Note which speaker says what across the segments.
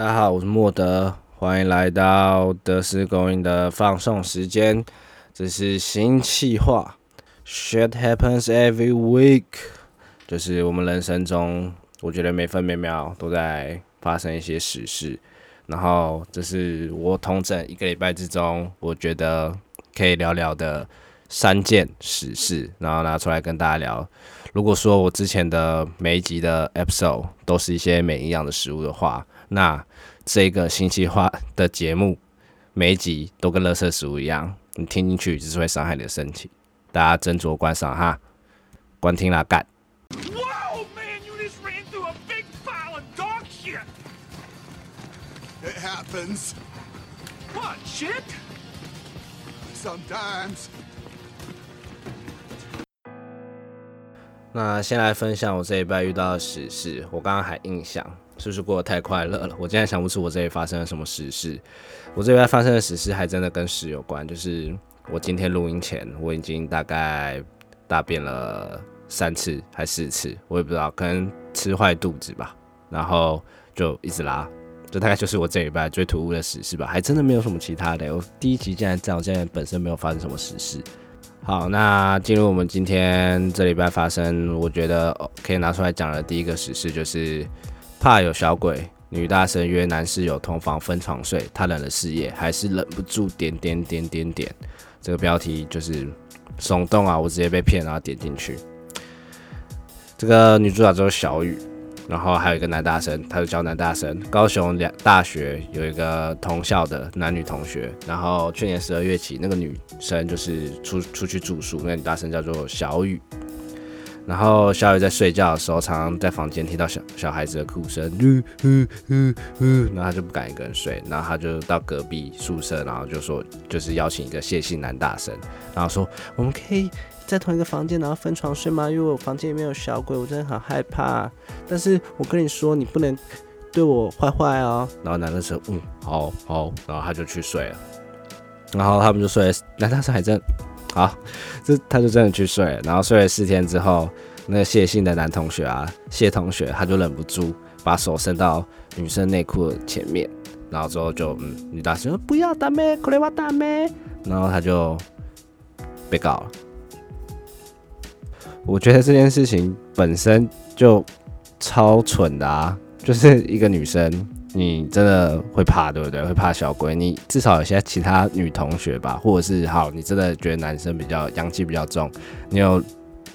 Speaker 1: 大家好，我是莫德，欢迎来到德斯供应的放送时间。这是新计划，Shit happens every week，就是我们人生中，我觉得每分每秒都在发生一些实事。然后，这是我同整一个礼拜之中，我觉得可以聊聊的三件实事，然后拿出来跟大家聊。如果说我之前的每一集的 episode 都是一些没营养的食物的话，那这个星期化的节目每一集都跟垃圾食物一样，你听进去只是会伤害你的身体。大家斟酌观赏哈，观听啦，干。
Speaker 2: Whoa, man, you just ran through a big pile of dog shit!
Speaker 3: It happens
Speaker 2: What, shit?
Speaker 3: sometimes.
Speaker 1: 那先来分享我这一拜遇到的史事。我刚刚还印象，是不是过得太快乐了？我竟然想不出我这里发生了什么史事。我这边发生的史事还真的跟屎有关，就是我今天录音前，我已经大概大便了三次还四次，我也不知道，可能吃坏肚子吧，然后就一直拉。这大概就是我这礼拜最突兀的史事吧，还真的没有什么其他的。我第一集竟然这样，我竟然本身没有发生什么史事。好，那进入我们今天这礼拜发生，我觉得可以拿出来讲的第一个史事就是怕有小鬼，女大生约男室友同房分床睡，她忍了四夜，还是忍不住点点点点点。这个标题就是耸动啊，我直接被骗，然后点进去。这个女主角就是小雨，然后还有一个男大生，他就叫男大生。高雄两大学有一个同校的男女同学，然后去年十二月起，那个女生就是出出去住宿，那个女大生叫做小雨。然后小雨在睡觉的时候，常常在房间听到小小孩子的哭声，嗯嗯嗯嗯，然后他就不敢一个人睡，然后他就到隔壁宿舍，然后就说就是邀请一个谢姓男大生，然后说我们可以在同一个房间，然后分床睡吗？因为我房间里面有小鬼，我真的很害怕。但是我跟你说，你不能对我坏坏哦。然后男的说，嗯，好好，然后他就去睡了。然后他们就睡了，男大生还在好，这他就真的去睡。然后睡了四天之后，那个谢姓的男同学啊，谢同学他就忍不住把手伸到女生内裤前面，然后之后就嗯，女大学生说不要打妹，可雷瓦打妹，然后他就被告了。我觉得这件事情本身就超蠢的啊！就是一个女生，你真的会怕，对不对？会怕小鬼，你至少有些其他女同学吧，或者是好，你真的觉得男生比较阳气比较重，你有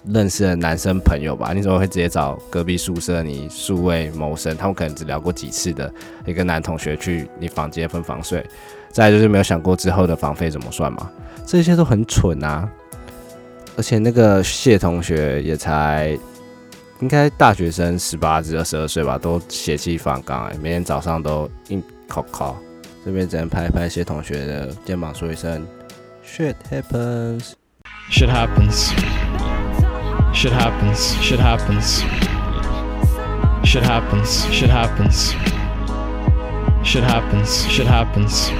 Speaker 1: 认识的男生朋友吧？你怎么会直接找隔壁宿舍你素未谋生，他们可能只聊过几次的一个男同学去你房间分房睡？再就是没有想过之后的房费怎么算嘛？这些都很蠢啊！而且那个谢同学也才应该大学生十八至二十二岁吧，都血气方刚哎，每天早上都硬考考。这边只能拍一拍谢同学的肩膀，说一声 “shit happens”。
Speaker 4: Shit happens. Shit happens. Shit happens. Shit happens. Shit happens. Shit happens. Shit happens.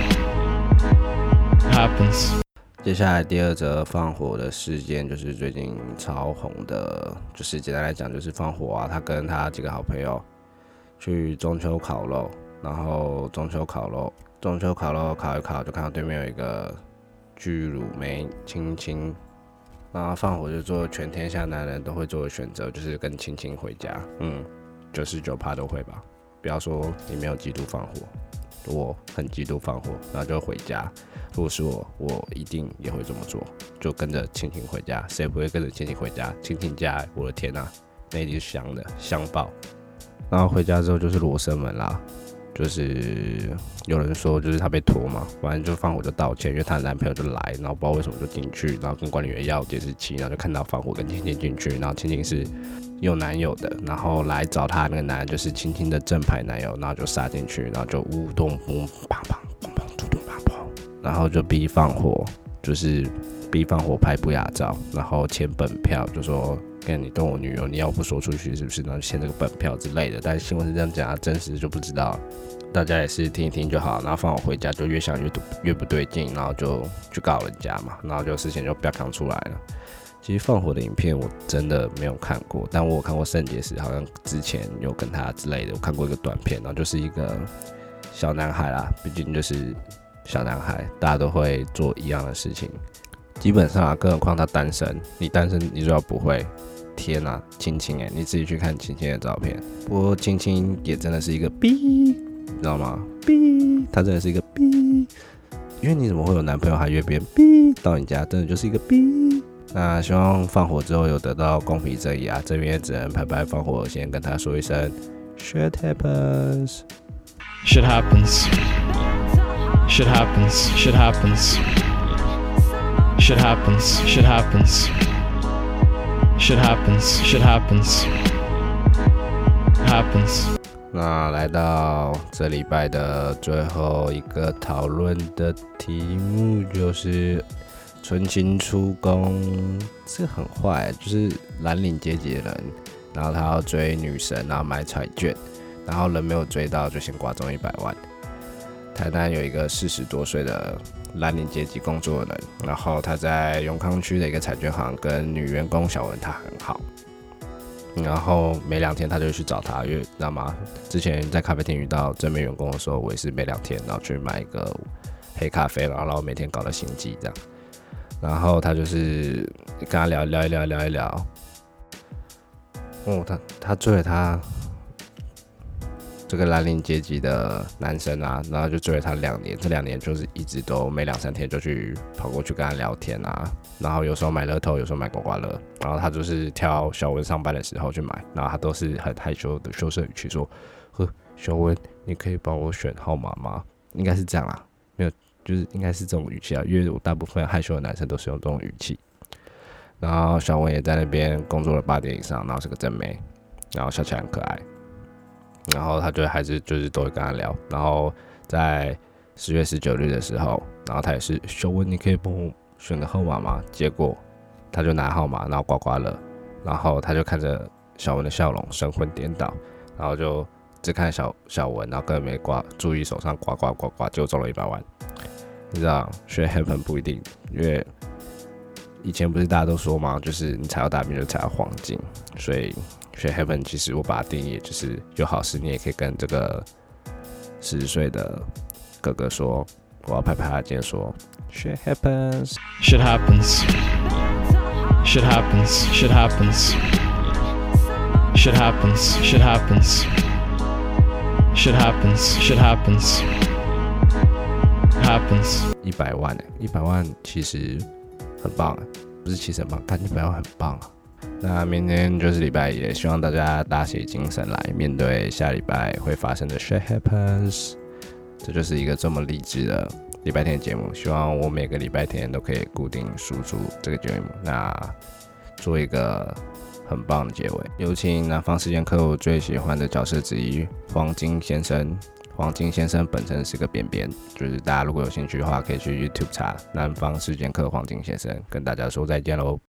Speaker 4: Happens.
Speaker 1: 接下来第二则放火的事件，就是最近超红的，就是简单来讲，就是放火啊，他跟他几个好朋友去中秋烤肉，然后中秋烤肉，中秋烤肉烤一烤，就看到对面有一个巨乳妹亲亲，然后放火就做全天下男人都会做的选择，就是跟亲亲回家，嗯，九十九趴都会吧，不要说你没有嫉妒放火，我很嫉妒放火，然后就回家。如果是我，我一定也会这么做，就跟着亲亲回家。谁也不会跟着亲亲回家？亲亲家，我的天呐、那一定是香的，香爆。然后回家之后就是罗生门啦，就是有人说就是她被拖嘛，反正就放火就道歉，因为她的男朋友就来，然后不知道为什么就进去，然后跟管理员要监视器，然后就看到放火跟青青进去，然后青青是有男友的，然后来找她那个男就是青青的正牌男友，然后就杀进去，然后就呜咚咚砰砰砰砰咚咚砰砰。然后就逼放火，就是逼放火拍不雅照，然后签本票，就说跟你动我女友，你要不说出去是不是？然后签这个本票之类的。但是新闻是这样讲，真实就不知道。大家也是听一听就好。然后放火回家就越想越越不对劲，然后就去告人家嘛，然后就事情就不要扛出来了。其实放火的影片我真的没有看过，但我有看过圣洁石，好像之前有跟他之类的，我看过一个短片，然后就是一个小男孩啦，毕竟就是小男孩，大家都会做一样的事情。基本上啊，更何况他单身，你单身你最好不会。天呐、青青哎，你自己去看青青的照片。不过青青也真的是一个逼，你知道吗？逼，他真的是一个逼。因为你怎么会有男朋友还约别人逼到你家，真的就是一个逼。那希望放火之后有得到公平正义啊，这边也只能拍拍放火，先跟他说一声 shit happens。
Speaker 4: Shit happens. Shit happens. Shit happens. Shit happens. Shit happens. Shit happens. Shit happens. Happens.
Speaker 1: 那来到这礼拜的最后一个讨论的题目就是纯情出宫，这很坏，就是蓝领阶级的人，然后他要追女神，然后买彩券，然后人没有追到就先刮中一百万。台南有一个四十多岁的蓝领阶级工作人，然后他在永康区的一个彩券行跟女员工小文他很好，然后没两天他就去找他，因为知道吗？之前在咖啡厅遇到正面员工的时候，我也是没两天，然后去买一个黑咖啡，然后然后每天搞到心悸这样。然后他就是跟他聊聊一聊聊一聊，哦，他他追了他这个蓝领阶级的男生啊，然后就追了他两年，这两年就是一直都每两三天就去跑过去跟他聊天啊，然后有时候买乐透，有时候买刮刮乐，然后他就是挑小文上班的时候去买，然后他都是很害羞的羞涩语气说：“呵，小文，你可以帮我选号码吗？”应该是这样啦，没有，就是应该是这种语气啊，因为我大部分害羞的男生都是用这种语气。然后小文也在那边工作了八年以上，然后是个正妹，然后笑起来很可爱。然后他就还是就是都会跟他聊，然后在十月十九日的时候，然后他也是小文，你可以帮我选个号码吗？结果他就拿号码，然后刮刮乐，然后他就看着小文的笑容，神魂颠倒，然后就只看小小文，然后根本没刮注意手上刮刮刮刮，就中了一百万。你知道，学 happen 不一定，因为以前不是大家都说嘛，就是你踩到大便就踩到黄金，所以学 happen 其实我把它定义就是有好事，你也可以跟这个四十岁的哥哥说，我要拍拍他肩说，shit happens。
Speaker 4: Shit happens. Shit happens. Shit happens. Shit happens. Shit happens. Shit happens. Shit happens. Happens.
Speaker 1: 一百万哎，一百万其实很棒，不是其实很棒，看一百万很棒啊。那明天就是礼拜一，也希望大家打起精神来面对下礼拜会发生的 shit happens。这就是一个这么励志的礼拜天节目，希望我每个礼拜天都可以固定输出这个节目，那做一个很棒的结尾。有请南方时间客我最喜欢的角色之一黄金先生。黄金先生本身是个便便，就是大家如果有兴趣的话，可以去 YouTube 查南方事件课黄金先生，跟大家说再见喽。